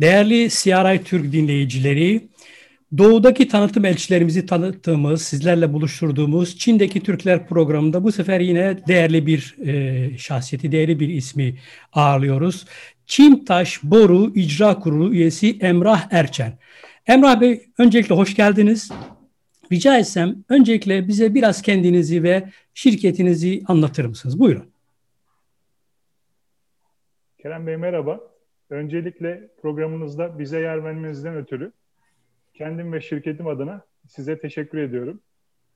Değerli CRI Türk dinleyicileri, Doğudaki tanıtım elçilerimizi tanıttığımız, sizlerle buluşturduğumuz Çin'deki Türkler programında bu sefer yine değerli bir e, şahsiyeti, değerli bir ismi ağırlıyoruz. Çimtaş Boru İcra Kurulu üyesi Emrah Erçen. Emrah Bey öncelikle hoş geldiniz. Rica etsem öncelikle bize biraz kendinizi ve şirketinizi anlatır mısınız? Buyurun. Kerem Bey merhaba. Öncelikle programınızda bize yer vermenizden ötürü kendim ve şirketim adına size teşekkür ediyorum.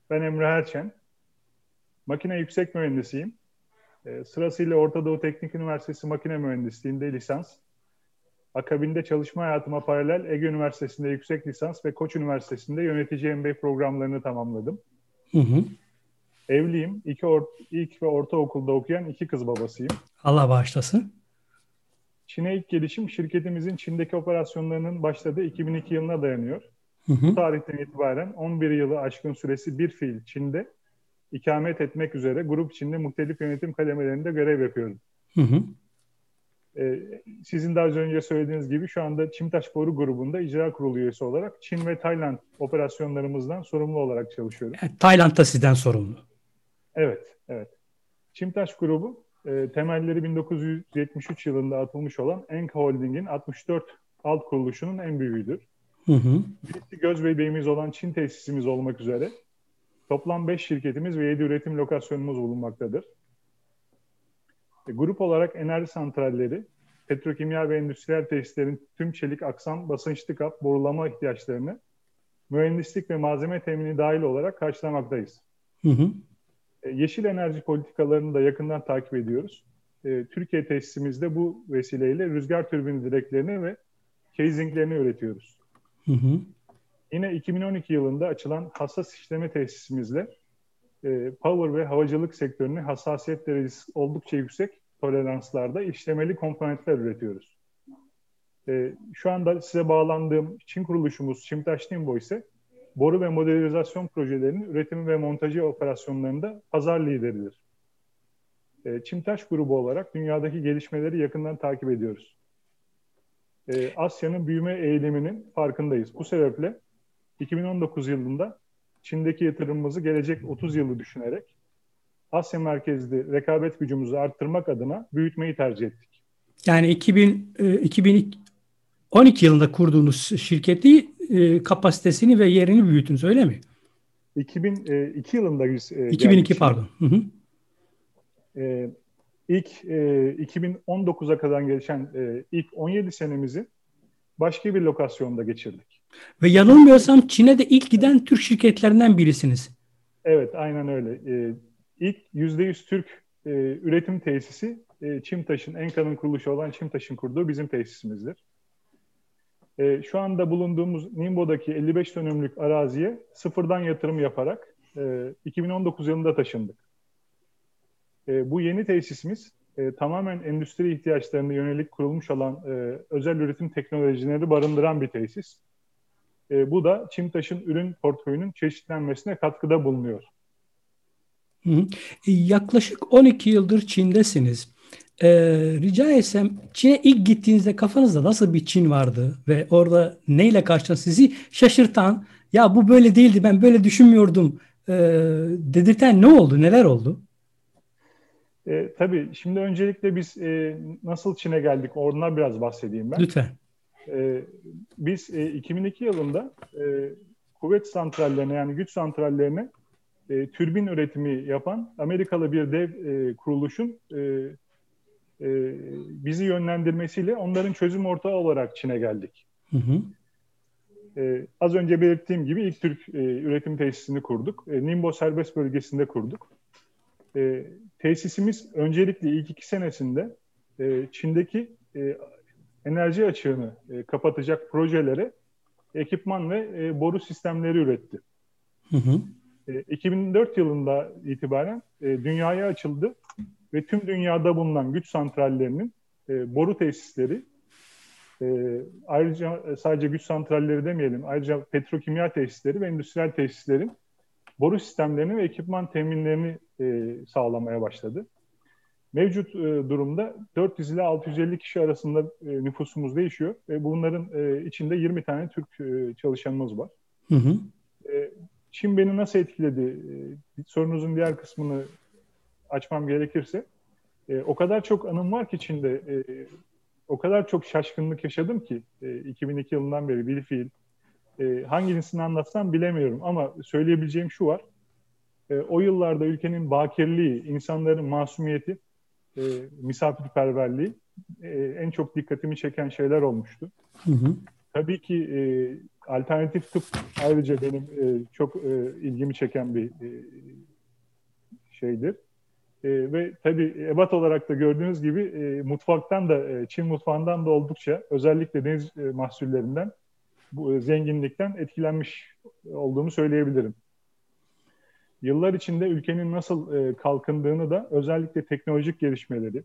Ben Emre Erçen. Makine yüksek mühendisiyim. E, sırasıyla Orta Doğu Teknik Üniversitesi Makine Mühendisliğinde lisans. Akabinde çalışma hayatıma paralel Ege Üniversitesi'nde yüksek lisans ve Koç Üniversitesi'nde yönetici MBA programlarını tamamladım. Hı hı. Evliyim. İki or ilk ve ortaokulda okuyan iki kız babasıyım. Allah bağışlasın. Çin'e ilk gelişim şirketimizin Çin'deki operasyonlarının başladığı 2002 yılına dayanıyor. Hı hı. Bu tarihten itibaren 11 yılı aşkın süresi bir fiil Çin'de ikamet etmek üzere grup içinde muhtelif yönetim kademelerinde görev yapıyorum. Hı hı. Ee, sizin daha önce söylediğiniz gibi şu anda Çimtaş Boru grubunda icra kurulu üyesi olarak Çin ve Tayland operasyonlarımızdan sorumlu olarak çalışıyorum. Yani Tayland'da sizden sorumlu. Evet, evet. Çimtaş grubu e, temelleri 1973 yılında atılmış olan Enka Holding'in 64 alt kuruluşunun en büyüğüdür. Hı hı. Birisi göz bebeğimiz olan Çin tesisimiz olmak üzere toplam 5 şirketimiz ve 7 üretim lokasyonumuz bulunmaktadır. E, grup olarak enerji santralleri, petrokimya ve endüstriyel tesislerin tüm çelik aksam, basınçlı kap, borulama ihtiyaçlarını mühendislik ve malzeme temini dahil olarak karşılamaktayız. Hı hı. E, yeşil enerji politikalarını da yakından takip ediyoruz. E, Türkiye tesisimizde bu vesileyle rüzgar türbini direklerini ve casinglerini üretiyoruz. Hı hı. Yine 2012 yılında açılan hassas işleme tesisimizle e, power ve havacılık sektörüne hassasiyet derecesi oldukça yüksek toleranslarda işlemeli komponentler üretiyoruz. E, şu anda size bağlandığım Çin kuruluşumuz Çimtaş Nimbo ise boru ve modernizasyon projelerinin üretimi ve montajı operasyonlarında pazar lideridir. E, Çimtaş grubu olarak dünyadaki gelişmeleri yakından takip ediyoruz e, Asya'nın büyüme eğiliminin farkındayız. Bu sebeple 2019 yılında Çin'deki yatırımımızı gelecek 30 yılı düşünerek Asya merkezli rekabet gücümüzü arttırmak adına büyütmeyi tercih ettik. Yani 2000, e, 2012 yılında kurduğunuz şirketi e, kapasitesini ve yerini büyüttünüz öyle mi? 2002 e, yılında biz e, 2002 pardon. Hı hı. E, ilk e, 2019'a kadar gelişen e, ilk 17 senemizi başka bir lokasyonda geçirdik. Ve yanılmıyorsam Çin'e de ilk giden Türk şirketlerinden birisiniz. Evet, aynen öyle. E, ilk %100 Türk e, üretim tesisi e, Çimtaş'ın, Enka'nın kuruluşu olan Çimtaş'ın kurduğu bizim tesisimizdir. E, şu anda bulunduğumuz Nimbo'daki 55 dönümlük araziye sıfırdan yatırım yaparak e, 2019 yılında taşındık. E, bu yeni tesisimiz e, tamamen endüstri ihtiyaçlarına yönelik kurulmuş olan e, özel üretim teknolojileri barındıran bir tesis. E, bu da Çimtaş'ın ürün portföyünün çeşitlenmesine katkıda bulunuyor. Hı hı. E, yaklaşık 12 yıldır Çin'desiniz. Ee, rica etsem Çin'e ilk gittiğinizde kafanızda nasıl bir Çin vardı ve orada neyle karşılaştınız sizi şaşırtan ya bu böyle değildi ben böyle düşünmüyordum e, dedirten ne oldu neler oldu? E, tabii şimdi öncelikle biz e, nasıl Çin'e geldik ondan biraz bahsedeyim ben. Lütfen. E, biz e, 2002 yılında e, kuvvet santrallerine yani güç santrallerine e, türbin üretimi yapan Amerikalı bir dev e, kuruluşun e, e, bizi yönlendirmesiyle onların çözüm ortağı olarak Çin'e geldik. Hı hı. E, az önce belirttiğim gibi ilk Türk e, üretim tesisini kurduk. E, Nimbo serbest bölgesinde kurduk. E, tesisimiz öncelikle ilk iki senesinde e, Çin'deki e, enerji açığını e, kapatacak projelere ekipman ve e, boru sistemleri üretti. Hı hı. E, 2004 yılında itibaren e, dünyaya açıldı ve tüm dünyada bulunan güç santrallerinin e, boru tesisleri e, ayrıca e, sadece güç santralleri demeyelim ayrıca petrokimya tesisleri ve endüstriyel tesislerin boru sistemlerini ve ekipman teminlerini e, sağlamaya başladı. Mevcut e, durumda 400 ile 650 kişi arasında e, nüfusumuz değişiyor ve bunların e, içinde 20 tane Türk e, çalışanımız var. Hı hı. E, Çin beni nasıl etkiledi? E, sorunuzun diğer kısmını açmam gerekirse e, o kadar çok anım var ki Çin'de e, o kadar çok şaşkınlık yaşadım ki e, 2002 yılından beri bir fiil. E, hangisini anlatsam bilemiyorum ama söyleyebileceğim şu var. E, o yıllarda ülkenin bakirliği, insanların masumiyeti e, misafirperverliği e, en çok dikkatimi çeken şeyler olmuştu. Hı hı. Tabii ki e, alternatif tıp ayrıca benim e, çok e, ilgimi çeken bir e, şeydir. E, ve tabii ebat olarak da gördüğünüz gibi e, mutfaktan da e, Çin mutfağından da oldukça özellikle deniz e, mahsullerinden bu e, zenginlikten etkilenmiş olduğumu söyleyebilirim yıllar içinde ülkenin nasıl e, kalkındığını da özellikle teknolojik gelişmeleri,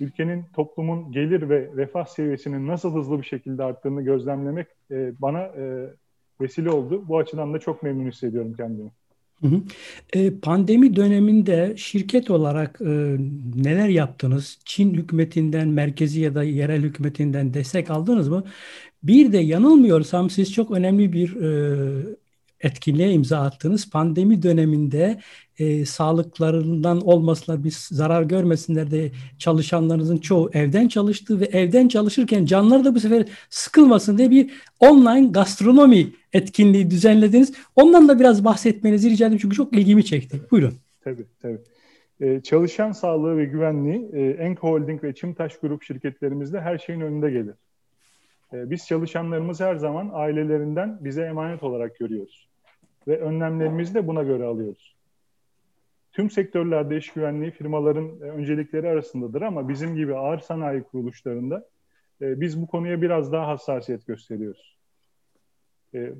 ülkenin toplumun gelir ve refah seviyesinin nasıl hızlı bir şekilde arttığını gözlemlemek e, bana e, vesile oldu. Bu açıdan da çok memnun hissediyorum kendimi. Hı hı. E, pandemi döneminde şirket olarak e, neler yaptınız? Çin hükümetinden, merkezi ya da yerel hükümetinden destek aldınız mı? Bir de yanılmıyorsam siz çok önemli bir e, etkinliğe imza attınız. Pandemi döneminde e, sağlıklarından olmasına bir zarar görmesinler de çalışanlarınızın çoğu evden çalıştı ve evden çalışırken canları da bu sefer sıkılmasın diye bir online gastronomi etkinliği düzenlediniz. Ondan da biraz bahsetmenizi rica ederim çünkü çok ilgimi çekti. Buyurun. Tabii tabii. Ee, çalışan sağlığı ve güvenliği e, Enko Holding ve Çimtaş Grup şirketlerimizde her şeyin önünde gelir. E, biz çalışanlarımızı her zaman ailelerinden bize emanet olarak görüyoruz. Ve önlemlerimizi de buna göre alıyoruz. Tüm sektörlerde iş güvenliği firmaların e, öncelikleri arasındadır ama bizim gibi ağır sanayi kuruluşlarında e, biz bu konuya biraz daha hassasiyet gösteriyoruz.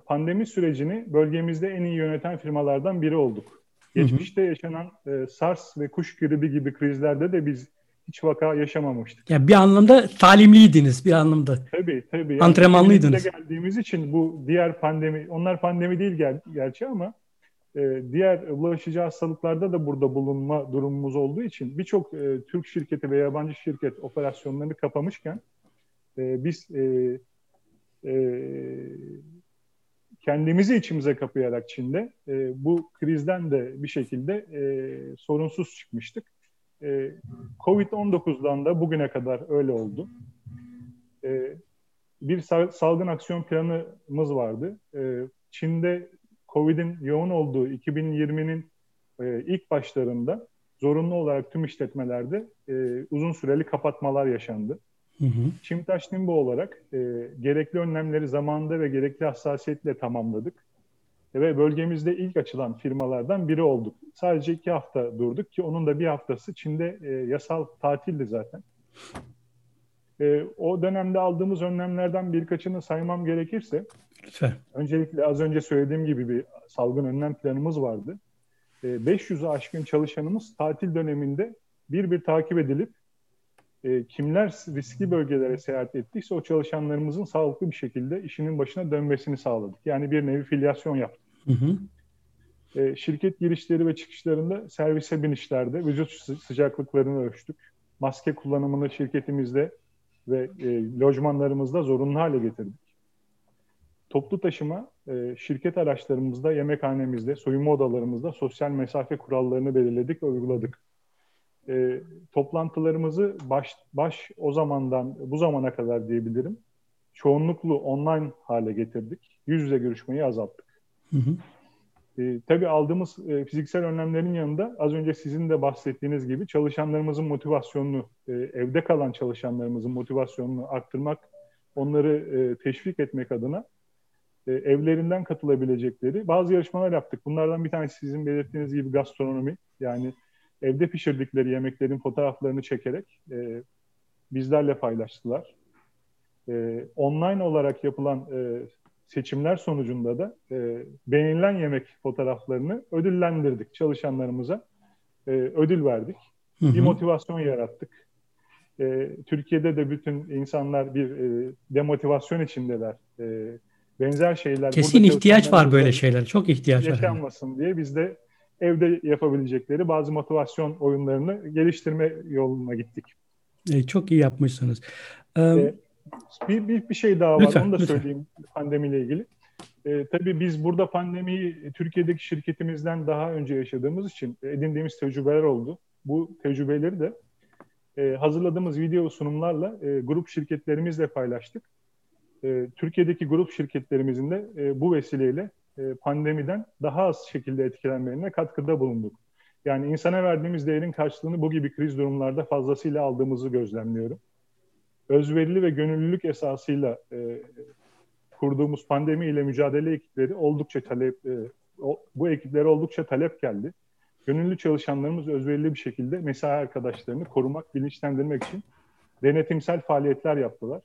Pandemi sürecini bölgemizde en iyi yöneten firmalardan biri olduk. Geçmişte yaşanan SARS ve kuş gribi gibi krizlerde de biz hiç vaka yaşamamıştık. Yani bir anlamda talimliydiniz bir anlamda. Tabii tabii. Yani Antrenmanlıydınız. geldiğimiz için bu diğer pandemi, onlar pandemi değil ger gerçi ama e, diğer bulaşıcı hastalıklarda da burada bulunma durumumuz olduğu için birçok e, Türk şirketi ve yabancı şirket operasyonlarını kapamışken e, biz e, e, kendimizi içimize kapayarak Çin'de e, bu krizden de bir şekilde e, sorunsuz çıkmıştık. E, Covid-19'dan da bugüne kadar öyle oldu. E, bir salgın aksiyon planımız vardı. E, Çin'de Covid'in yoğun olduğu 2020'nin e, ilk başlarında zorunlu olarak tüm işletmelerde e, uzun süreli kapatmalar yaşandı. Hı hı. Çimtaş Nimbo olarak e, gerekli önlemleri zamanında ve gerekli hassasiyetle tamamladık ve bölgemizde ilk açılan firmalardan biri olduk. Sadece iki hafta durduk ki onun da bir haftası Çin'de e, yasal tatildi zaten. E, o dönemde aldığımız önlemlerden birkaçını saymam gerekirse, Lütfen. öncelikle az önce söylediğim gibi bir salgın önlem planımız vardı. E, 500'ü aşkın çalışanımız tatil döneminde bir bir takip edilip e, kimler riskli bölgelere seyahat ettiyse o çalışanlarımızın sağlıklı bir şekilde işinin başına dönmesini sağladık. Yani bir nevi filyasyon yaptık. Hı hı. E, şirket girişleri ve çıkışlarında servise binişlerde vücut sıcaklıklarını ölçtük. Maske kullanımını şirketimizde ve e, lojmanlarımızda zorunlu hale getirdik. Toplu taşıma, e, şirket araçlarımızda, yemekhanemizde, soyunma odalarımızda sosyal mesafe kurallarını belirledik ve uyguladık. E, toplantılarımızı baş, baş o zamandan bu zamana kadar diyebilirim. Çoğunluklu online hale getirdik. Yüz yüze görüşmeyi azalttık. Hı hı. E, tabii aldığımız e, fiziksel önlemlerin yanında az önce sizin de bahsettiğiniz gibi çalışanlarımızın motivasyonunu, e, evde kalan çalışanlarımızın motivasyonunu arttırmak, onları e, teşvik etmek adına e, evlerinden katılabilecekleri bazı yarışmalar yaptık. Bunlardan bir tanesi sizin belirttiğiniz gibi gastronomi. Yani evde pişirdikleri yemeklerin fotoğraflarını çekerek e, bizlerle paylaştılar. E, online olarak yapılan e, seçimler sonucunda da e, beğenilen yemek fotoğraflarını ödüllendirdik çalışanlarımıza. E, ödül verdik. Hı hı. Bir motivasyon yarattık. E, Türkiye'de de bütün insanlar bir e, demotivasyon içindeler. E, benzer şeyler. Kesin ihtiyaç var böyle şeyler. Çok ihtiyaç var. Yaşanmasın diye biz de evde yapabilecekleri bazı motivasyon oyunlarını geliştirme yoluna gittik. E, çok iyi yapmışsınız. Ee, bir, bir, bir şey daha var, lütfen, onu da lütfen. söyleyeyim pandemiyle ilgili. Ee, tabii biz burada pandemiyi Türkiye'deki şirketimizden daha önce yaşadığımız için edindiğimiz tecrübeler oldu. Bu tecrübeleri de e, hazırladığımız video sunumlarla e, grup şirketlerimizle paylaştık. E, Türkiye'deki grup şirketlerimizin de e, bu vesileyle e, pandemiden daha az şekilde etkilenmelerine katkıda bulunduk. Yani insana verdiğimiz değerin karşılığını bu gibi kriz durumlarda fazlasıyla aldığımızı gözlemliyorum. Özverili ve gönüllülük esasıyla e, kurduğumuz pandemi ile mücadele ekipleri oldukça talep, e, o, bu ekiplere oldukça talep geldi. Gönüllü çalışanlarımız özverili bir şekilde mesai arkadaşlarını korumak, bilinçlendirmek için denetimsel faaliyetler yaptılar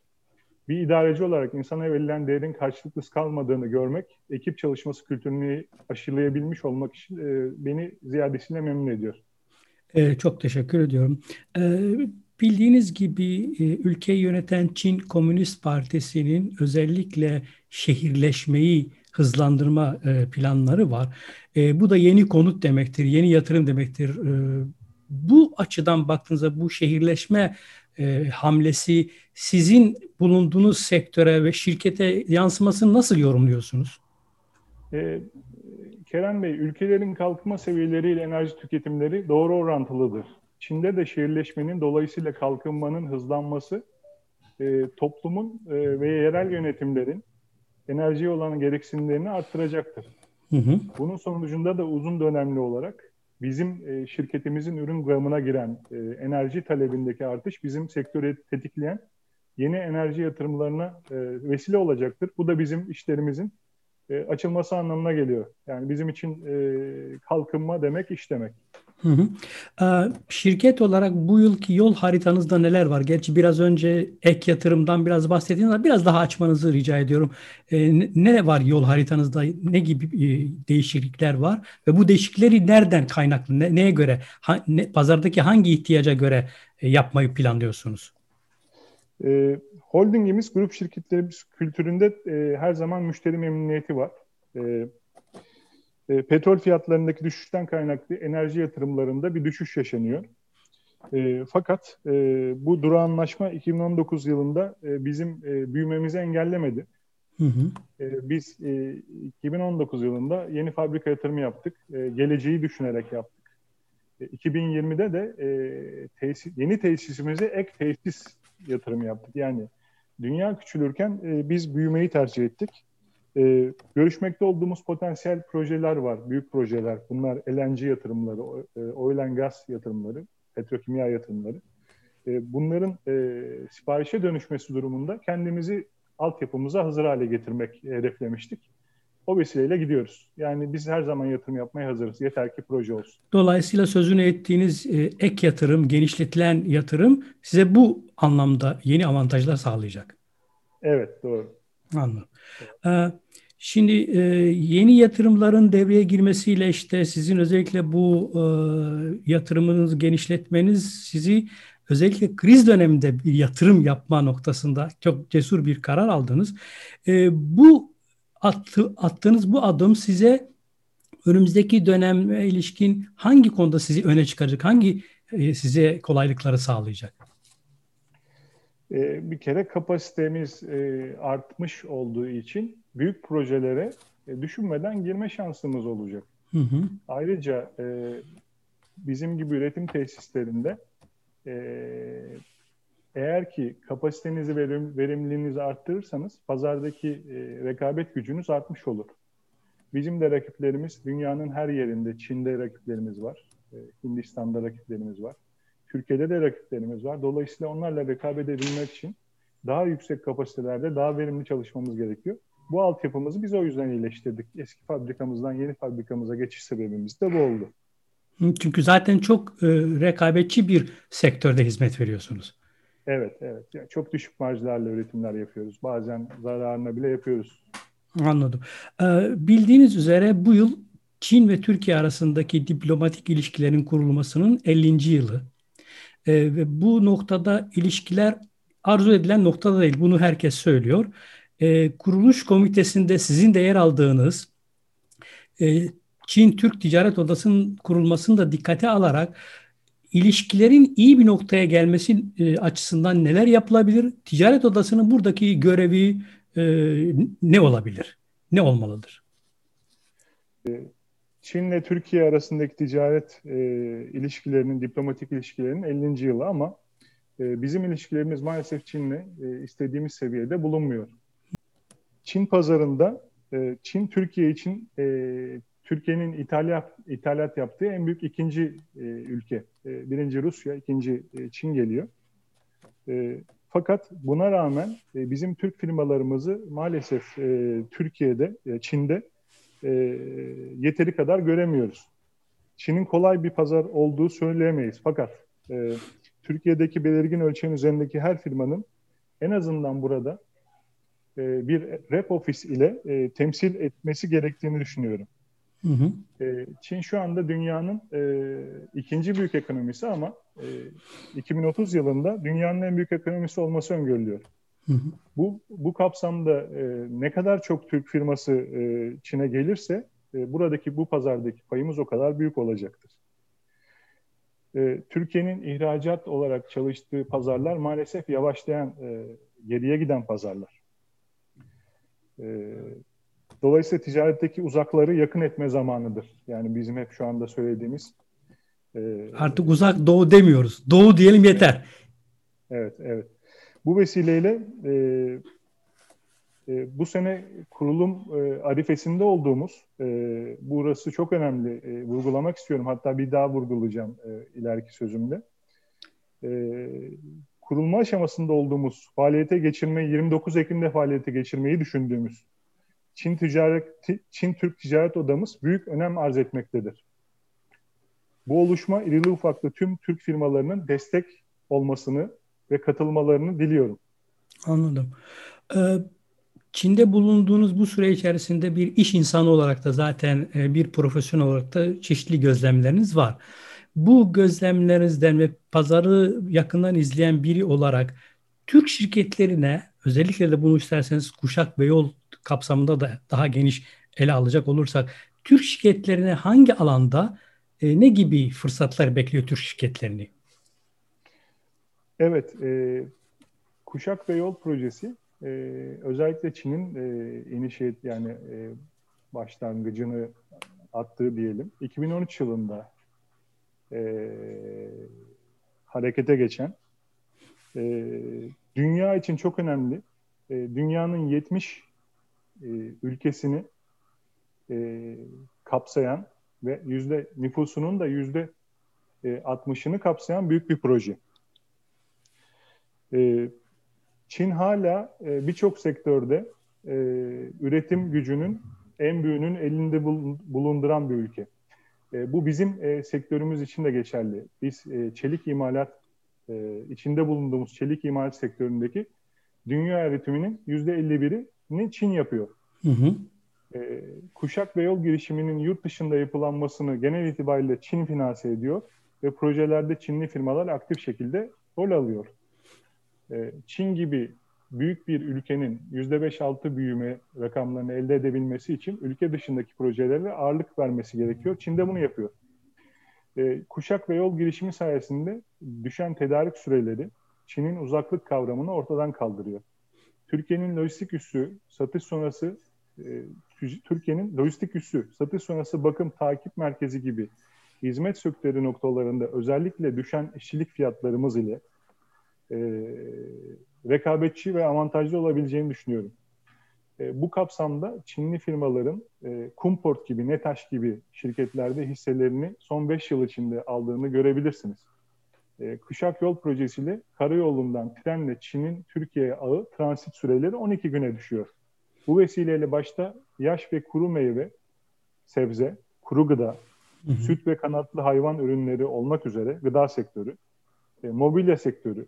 bir idareci olarak insana verilen değerin karşılıksız kalmadığını görmek, ekip çalışması kültürünü aşılayabilmiş olmak için e, beni ziyadesiyle memnun ediyor. E, çok teşekkür ediyorum. E, bildiğiniz gibi e, ülkeyi yöneten Çin Komünist Partisi'nin özellikle şehirleşmeyi hızlandırma e, planları var. E, bu da yeni konut demektir, yeni yatırım demektir. E, bu açıdan baktığınızda bu şehirleşme e, hamlesi sizin bulunduğunuz sektöre ve şirkete yansımasını nasıl yorumluyorsunuz? E, Kerem Bey, ülkelerin kalkınma seviyeleriyle enerji tüketimleri doğru orantılıdır. Çin'de de şehirleşmenin dolayısıyla kalkınmanın hızlanması e, toplumun e, ve yerel yönetimlerin enerjiye olan gereksinimlerini arttıracaktır. Hı hı. Bunun sonucunda da uzun dönemli olarak bizim e, şirketimizin ürün gamına giren e, enerji talebindeki artış bizim sektörü tetikleyen yeni enerji yatırımlarına e, vesile olacaktır. Bu da bizim işlerimizin açılması anlamına geliyor. Yani bizim için e, kalkınma demek iş demek. Hı hı. Ee, şirket olarak bu yılki yol haritanızda neler var? Gerçi biraz önce ek yatırımdan biraz bahsettiniz ama biraz daha açmanızı rica ediyorum. Ee, ne var yol haritanızda? Ne gibi e, değişiklikler var? Ve bu değişiklikleri nereden kaynaklı? Ne, neye göre? Pazardaki hangi ihtiyaca göre e, yapmayı planlıyorsunuz? E, holdingimiz grup şirketlerimiz kültüründe e, her zaman müşteri memnuniyeti var. E, e, petrol fiyatlarındaki düşüşten kaynaklı enerji yatırımlarında bir düşüş yaşanıyor. E, fakat e, bu durağanlaşma 2019 yılında e, bizim e, büyümemizi engellemedi. Hı hı. E, biz e, 2019 yılında yeni fabrika yatırımı yaptık. E, geleceği düşünerek yaptık. E, 2020'de de e, tesis, yeni tesisimize ek tesis yatırımı yaptık. Yani dünya küçülürken e, biz büyümeyi tercih ettik. E, görüşmekte olduğumuz potansiyel projeler var, büyük projeler. Bunlar LNG yatırımları, e, oil and gas yatırımları, petrokimya yatırımları. E, bunların e, siparişe dönüşmesi durumunda kendimizi altyapımıza hazır hale getirmek hedeflemiştik. O vesileyle gidiyoruz. Yani biz her zaman yatırım yapmaya hazırız. Yeter ki proje olsun. Dolayısıyla sözünü ettiğiniz e, ek yatırım, genişletilen yatırım size bu anlamda yeni avantajlar sağlayacak. Evet, doğru. Anladım. Ee, şimdi e, yeni yatırımların devreye girmesiyle işte sizin özellikle bu e, yatırımınızı genişletmeniz sizi özellikle kriz döneminde bir yatırım yapma noktasında çok cesur bir karar aldınız. E, bu attı, attığınız bu adım size önümüzdeki döneme ilişkin hangi konuda sizi öne çıkaracak, hangi size kolaylıkları sağlayacak? E, bir kere kapasitemiz e, artmış olduğu için büyük projelere e, düşünmeden girme şansımız olacak. Hı hı. Ayrıca e, bizim gibi üretim tesislerinde e, eğer ki kapasitenizi verim, verimliliğinizi arttırırsanız pazardaki e, rekabet gücünüz artmış olur. Bizim de rakiplerimiz dünyanın her yerinde, Çin'de rakiplerimiz var, e, Hindistan'da rakiplerimiz var. Türkiye'de de rakiplerimiz var. Dolayısıyla onlarla rekabet edilmek için daha yüksek kapasitelerde daha verimli çalışmamız gerekiyor. Bu altyapımızı biz o yüzden iyileştirdik. Eski fabrikamızdan yeni fabrikamıza geçiş sebebimiz de bu oldu. Çünkü zaten çok e, rekabetçi bir sektörde hizmet veriyorsunuz. Evet, evet. Yani çok düşük marjlarla üretimler yapıyoruz. Bazen zararına bile yapıyoruz. Anladım. Ee, bildiğiniz üzere bu yıl Çin ve Türkiye arasındaki diplomatik ilişkilerin kurulmasının 50. yılı. E, ve bu noktada ilişkiler arzu edilen noktada değil. Bunu herkes söylüyor. E, kuruluş komitesinde sizin de yer aldığınız e, Çin-Türk Ticaret Odası'nın kurulmasını da dikkate alarak ilişkilerin iyi bir noktaya gelmesi e, açısından neler yapılabilir? Ticaret Odası'nın buradaki görevi e, ne olabilir? Ne olmalıdır? E, Çin ile Türkiye arasındaki ticaret e, ilişkilerinin, diplomatik ilişkilerinin 50. yılı ama e, bizim ilişkilerimiz maalesef Çin'le e, istediğimiz seviyede bulunmuyor. Çin pazarında e, Çin Türkiye için e, Türkiye'nin ithalat, ithalat yaptığı en büyük ikinci e, ülke. E, birinci Rusya, ikinci e, Çin geliyor. E, fakat buna rağmen e, bizim Türk firmalarımızı maalesef e, Türkiye'de, e, Çin'de e, yeteri kadar göremiyoruz. Çin'in kolay bir pazar olduğu söyleyemeyiz. Fakat e, Türkiye'deki belirgin ölçeğin üzerindeki her firmanın en azından burada e, bir rep ofis ile e, temsil etmesi gerektiğini düşünüyorum. Hı hı. E, Çin şu anda dünyanın e, ikinci büyük ekonomisi ama e, 2030 yılında dünyanın en büyük ekonomisi olması öngörülüyor. Hı hı. Bu bu kapsamda e, ne kadar çok Türk firması e, Çin'e gelirse e, buradaki bu pazardaki payımız o kadar büyük olacaktır. E, Türkiye'nin ihracat olarak çalıştığı pazarlar maalesef yavaşlayan, e, geriye giden pazarlar. E, dolayısıyla ticaretteki uzakları yakın etme zamanıdır. Yani bizim hep şu anda söylediğimiz. E, Artık uzak doğu demiyoruz. Doğu diyelim yeter. Evet, evet. Bu vesileyle e, e, bu sene kurulum e, arifesinde olduğumuz, e, burası çok önemli, e, vurgulamak istiyorum. Hatta bir daha vurgulayacağım e, ileriki sözümde. E, kurulma aşamasında olduğumuz, faaliyete geçirmeyi, 29 Ekim'de faaliyete geçirmeyi düşündüğümüz Çin Ticaret Çin Türk Ticaret Odamız büyük önem arz etmektedir. Bu oluşma irili ufaklı tüm Türk firmalarının destek olmasını ve katılmalarını diliyorum. Anladım. Ee, Çin'de bulunduğunuz bu süre içerisinde bir iş insanı olarak da zaten e, bir profesyonel olarak da çeşitli gözlemleriniz var. Bu gözlemlerinizden ve pazarı yakından izleyen biri olarak Türk şirketlerine özellikle de bunu isterseniz kuşak ve yol kapsamında da daha geniş ele alacak olursak Türk şirketlerine hangi alanda e, ne gibi fırsatlar bekliyor Türk şirketlerini? Evet, e, Kuşak ve Yol projesi e, özellikle Çin'in e, inişiyet yani e, başlangıcını attığı diyelim. 2013 yılında e, harekete geçen e, dünya için çok önemli. E, dünyanın 70 e, ülkesini e, kapsayan ve yüzde nüfusunun da yüzde 60'ını kapsayan büyük bir proje. E, Çin hala e, birçok sektörde e, üretim gücünün en büyüğünün elinde bulunduran bir ülke. E, bu bizim e, sektörümüz için de geçerli. Biz e, çelik imalat e, içinde bulunduğumuz çelik imalat sektöründeki dünya üretiminin yüzde 51'ini Çin yapıyor. Hı hı. E, kuşak ve yol girişiminin yurt dışında yapılanmasını genel itibariyle Çin finanse ediyor ve projelerde Çinli firmalar aktif şekilde rol alıyor. E, Çin gibi büyük bir ülkenin %5-6 büyüme rakamlarını elde edebilmesi için ülke dışındaki projelere ağırlık vermesi gerekiyor. Çin de bunu yapıyor. E, kuşak ve yol girişimi sayesinde düşen tedarik süreleri Çin'in uzaklık kavramını ortadan kaldırıyor. Türkiye'nin lojistik üssü, satış sonrası e, Türkiye'nin lojistik üssü, satış sonrası bakım takip merkezi gibi hizmet sektörü noktalarında özellikle düşen işçilik fiyatlarımız ile e, rekabetçi ve avantajlı olabileceğini düşünüyorum. E, bu kapsamda Çinli firmaların e, Kumport gibi, Netaş gibi şirketlerde hisselerini son 5 yıl içinde aldığını görebilirsiniz. E, Kuşak Yol projesiyle karayolundan trenle Çin'in Türkiye'ye ağı transit süreleri 12 güne düşüyor. Bu vesileyle başta yaş ve kuru meyve, sebze, kuru gıda, hı hı. süt ve kanatlı hayvan ürünleri olmak üzere gıda sektörü, e, mobilya sektörü,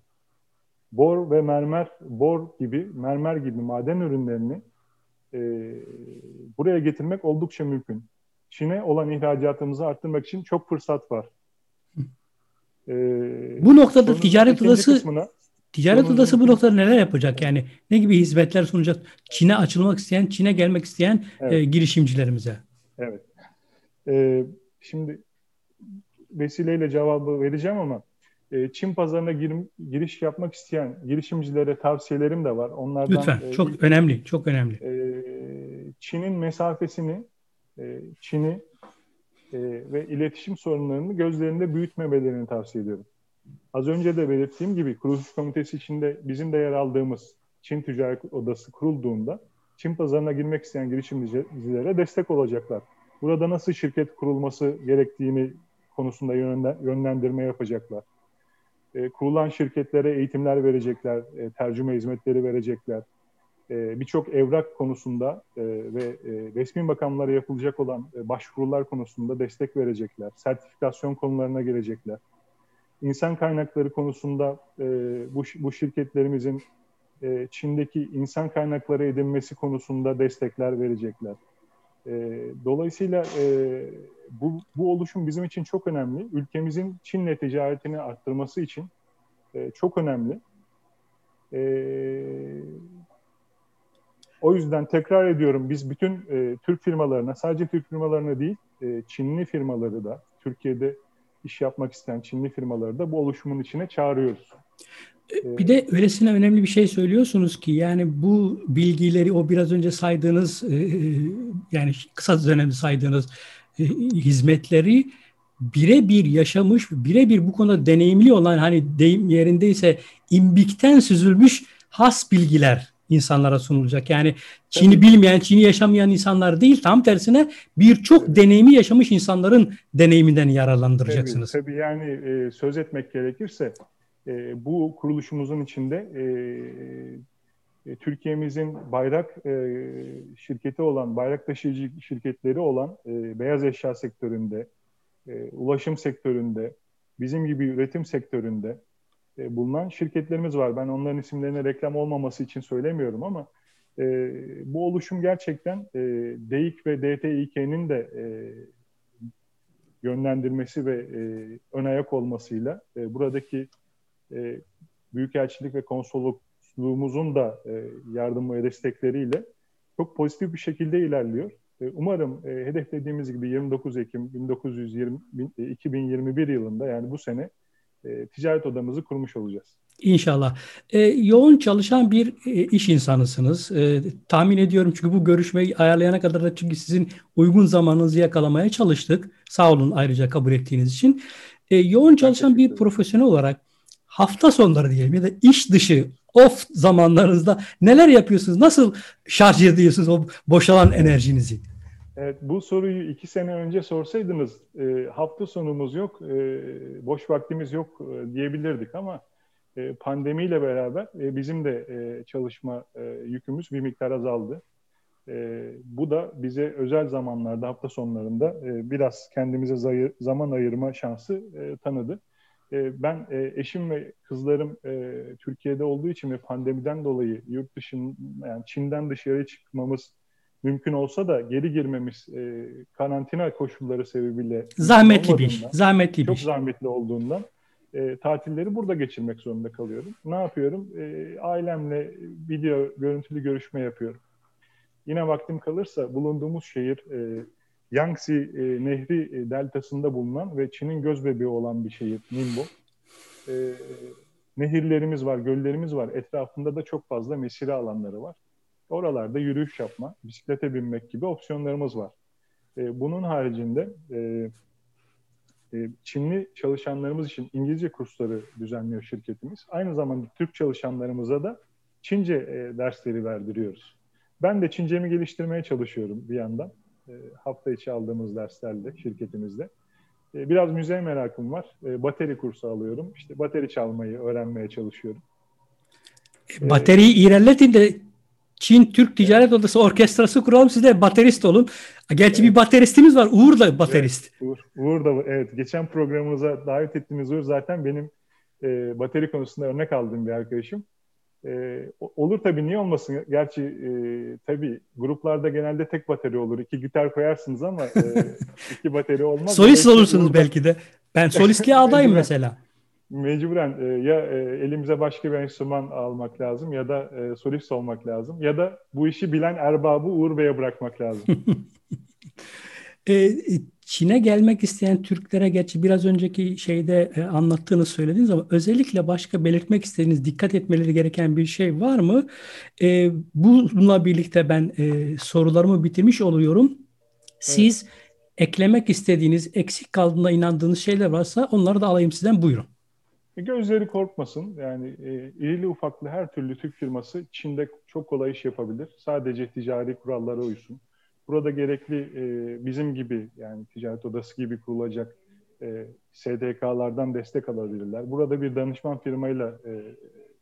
bor ve mermer, bor gibi, mermer gibi maden ürünlerini e, buraya getirmek oldukça mümkün. Çin'e olan ihracatımızı arttırmak için çok fırsat var. E, bu noktada ticaret odası kısmına, ticaret odası bu noktada neler yapacak? Yani ne gibi hizmetler sunacak? Çin'e açılmak isteyen, Çin'e gelmek isteyen evet. e, girişimcilerimize. Evet. E, şimdi vesileyle cevabı vereceğim ama e, Çin pazarına gir, giriş yapmak isteyen girişimcilere tavsiyelerim de var. Onlardan Lütfen. E, çok ilk, önemli. Çok önemli. E, Çin'in mesafesini, e, Çin'i e, ve iletişim sorunlarını gözlerinde büyütmemelerini tavsiye ediyorum. Az önce de belirttiğim gibi kuruluş komitesi içinde bizim de yer aldığımız Çin Ticaret Odası kurulduğunda Çin pazarına girmek isteyen girişimcilere destek olacaklar. Burada nasıl şirket kurulması gerektiğini konusunda yönlendirme yapacaklar. E, kurulan şirketlere eğitimler verecekler, e, tercüme hizmetleri verecekler. E, Birçok evrak konusunda e, ve e, resmi makamlara yapılacak olan e, başvurular konusunda destek verecekler. Sertifikasyon konularına gelecekler. İnsan kaynakları konusunda e, bu, bu şirketlerimizin e, Çin'deki insan kaynakları edinmesi konusunda destekler verecekler. E, dolayısıyla e, bu, bu oluşum bizim için çok önemli. Ülkemizin Çin'le ticaretini arttırması için e, çok önemli. E, o yüzden tekrar ediyorum biz bütün e, Türk firmalarına, sadece Türk firmalarına değil, e, Çinli firmaları da, Türkiye'de iş yapmak isteyen Çinli firmaları da bu oluşumun içine çağırıyoruz. E, bir de öylesine önemli bir şey söylüyorsunuz ki yani bu bilgileri o biraz önce saydığınız e, e, yani kısa dönemde saydığınız hizmetleri birebir yaşamış, birebir bu konuda deneyimli olan hani deyim yerindeyse imbikten süzülmüş has bilgiler insanlara sunulacak. Yani Çin'i bilmeyen, Çin'i yaşamayan insanlar değil, tam tersine birçok deneyimi yaşamış insanların deneyiminden yararlandıracaksınız. Tabii, tabii yani e, söz etmek gerekirse e, bu kuruluşumuzun içinde e, e, Türkiye'mizin bayrak e, şirketi olan, bayrak taşıyıcı şirketleri olan e, beyaz eşya sektöründe, e, ulaşım sektöründe, bizim gibi üretim sektöründe e, bulunan şirketlerimiz var. Ben onların isimlerine reklam olmaması için söylemiyorum ama e, bu oluşum gerçekten e, DEİK ve DTİK'nin de e, yönlendirmesi ve e, ön ayak olmasıyla e, buradaki e, Büyükelçilik ve Konsolosluğumuzun da e, yardımı ve destekleriyle çok pozitif bir şekilde ilerliyor. E, umarım e, hedeflediğimiz gibi 29 Ekim 1920, 2021 yılında yani bu sene e, ticaret odamızı kurmuş olacağız. İnşallah. E, yoğun çalışan bir e, iş insanısınız. E, tahmin ediyorum çünkü bu görüşmeyi ayarlayana kadar da çünkü sizin uygun zamanınızı yakalamaya çalıştık. Sağ olun ayrıca kabul ettiğiniz için. E, yoğun çalışan bir profesyonel olarak hafta sonları diyelim ya da iş dışı off zamanlarınızda neler yapıyorsunuz? Nasıl şarj ediyorsunuz o boşalan enerjinizi? Evet, bu soruyu iki sene önce sorsaydınız e, hafta sonumuz yok, e, boş vaktimiz yok e, diyebilirdik ama e, pandemiyle beraber e, bizim de e, çalışma e, yükümüz bir miktar azaldı. E, bu da bize özel zamanlarda, hafta sonlarında e, biraz kendimize zaman ayırma şansı e, tanıdı. E, ben e, eşim ve kızlarım e, Türkiye'de olduğu için ve pandemiden dolayı yurt dışın, yani Çin'den dışarı çıkmamız mümkün olsa da geri girmemiz e, karantina koşulları sebebiyle zahmetli bir iş. Zahmetli çok bir zahmetli olduğundan e, tatilleri burada geçirmek zorunda kalıyorum. Ne yapıyorum? E, ailemle video görüntülü görüşme yapıyorum. Yine vaktim kalırsa bulunduğumuz şehir e, Yangtze e, Nehri e, deltasında bulunan ve Çin'in göz bebeği olan bir şehir Ningbo. E, nehirlerimiz var, göllerimiz var. Etrafında da çok fazla mesire alanları var. Oralarda yürüyüş yapma, bisiklete binmek gibi opsiyonlarımız var. E, bunun haricinde e, e, Çinli çalışanlarımız için İngilizce kursları düzenliyor şirketimiz. Aynı zamanda Türk çalışanlarımıza da Çince e, dersleri verdiriyoruz. Ben de Çincemi geliştirmeye çalışıyorum bir yandan. E, hafta içi aldığımız derslerle şirketimizde. E, biraz müze merakım var. E, bateri kursu alıyorum. İşte bateri çalmayı öğrenmeye çalışıyorum. Bateriyi ilerletin de Çin Türk Ticaret Odası Orkestrası kuralım siz de baterist olun. Gerçi evet. bir bateristimiz var. Uğur da baterist. Evet, Uğur, Uğur da evet. Geçen programımıza davet ettiğimiz Uğur zaten benim e, bateri konusunda örnek aldığım bir arkadaşım. E, olur tabii niye olmasın? Gerçi e, tabii gruplarda genelde tek bateri olur. İki gitar koyarsınız ama e, iki bateri olmaz. Solist olursunuz belki de. Ben solistliğe adayım mesela mecburen e, ya e, elimize başka bir enstrüman almak lazım ya da e, solist olmak lazım ya da bu işi bilen erbabı Uğur Bey'e bırakmak lazım. e, Çin'e gelmek isteyen Türklere gerçi biraz önceki şeyde e, anlattığını söylediniz ama özellikle başka belirtmek istediğiniz, dikkat etmeleri gereken bir şey var mı? E, bununla birlikte ben e, sorularımı bitirmiş oluyorum. Siz evet. eklemek istediğiniz, eksik kaldığına inandığınız şeyler varsa onları da alayım sizden buyurun. Gözleri korkmasın. Yani e, irili ufaklı her türlü Türk firması Çin'de çok kolay iş yapabilir. Sadece ticari kurallara uysun. Burada gerekli e, bizim gibi yani ticaret odası gibi kurulacak e, SDK'lardan destek alabilirler. Burada bir danışman firmayla e,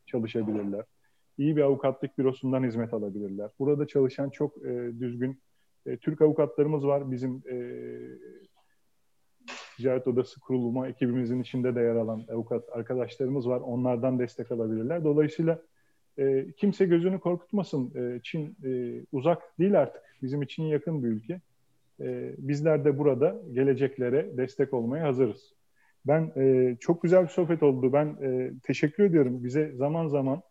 çalışabilirler. İyi bir avukatlık bürosundan hizmet alabilirler. Burada çalışan çok e, düzgün e, Türk avukatlarımız var. Bizim e, ticaret odası kurulma ekibimizin içinde de yer alan avukat arkadaşlarımız var. Onlardan destek alabilirler. Dolayısıyla e, kimse gözünü korkutmasın. E, Çin e, uzak değil artık. Bizim için yakın bir ülke. E, bizler de burada geleceklere destek olmaya hazırız. Ben e, çok güzel bir sohbet oldu. Ben e, teşekkür ediyorum. Bize zaman zaman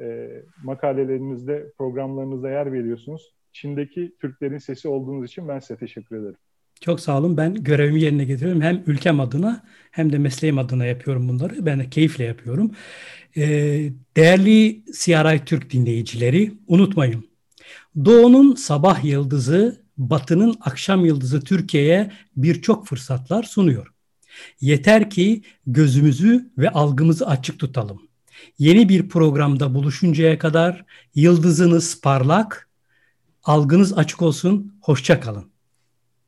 e, makalelerinizde, programlarınızda yer veriyorsunuz. Çin'deki Türklerin sesi olduğunuz için ben size teşekkür ederim. Çok sağ olun. Ben görevimi yerine getiriyorum. Hem ülkem adına hem de mesleğim adına yapıyorum bunları. Ben de keyifle yapıyorum. Ee, değerli CRI Türk dinleyicileri unutmayın. Doğu'nun sabah yıldızı, Batı'nın akşam yıldızı Türkiye'ye birçok fırsatlar sunuyor. Yeter ki gözümüzü ve algımızı açık tutalım. Yeni bir programda buluşuncaya kadar yıldızınız parlak, algınız açık olsun. Hoşça kalın.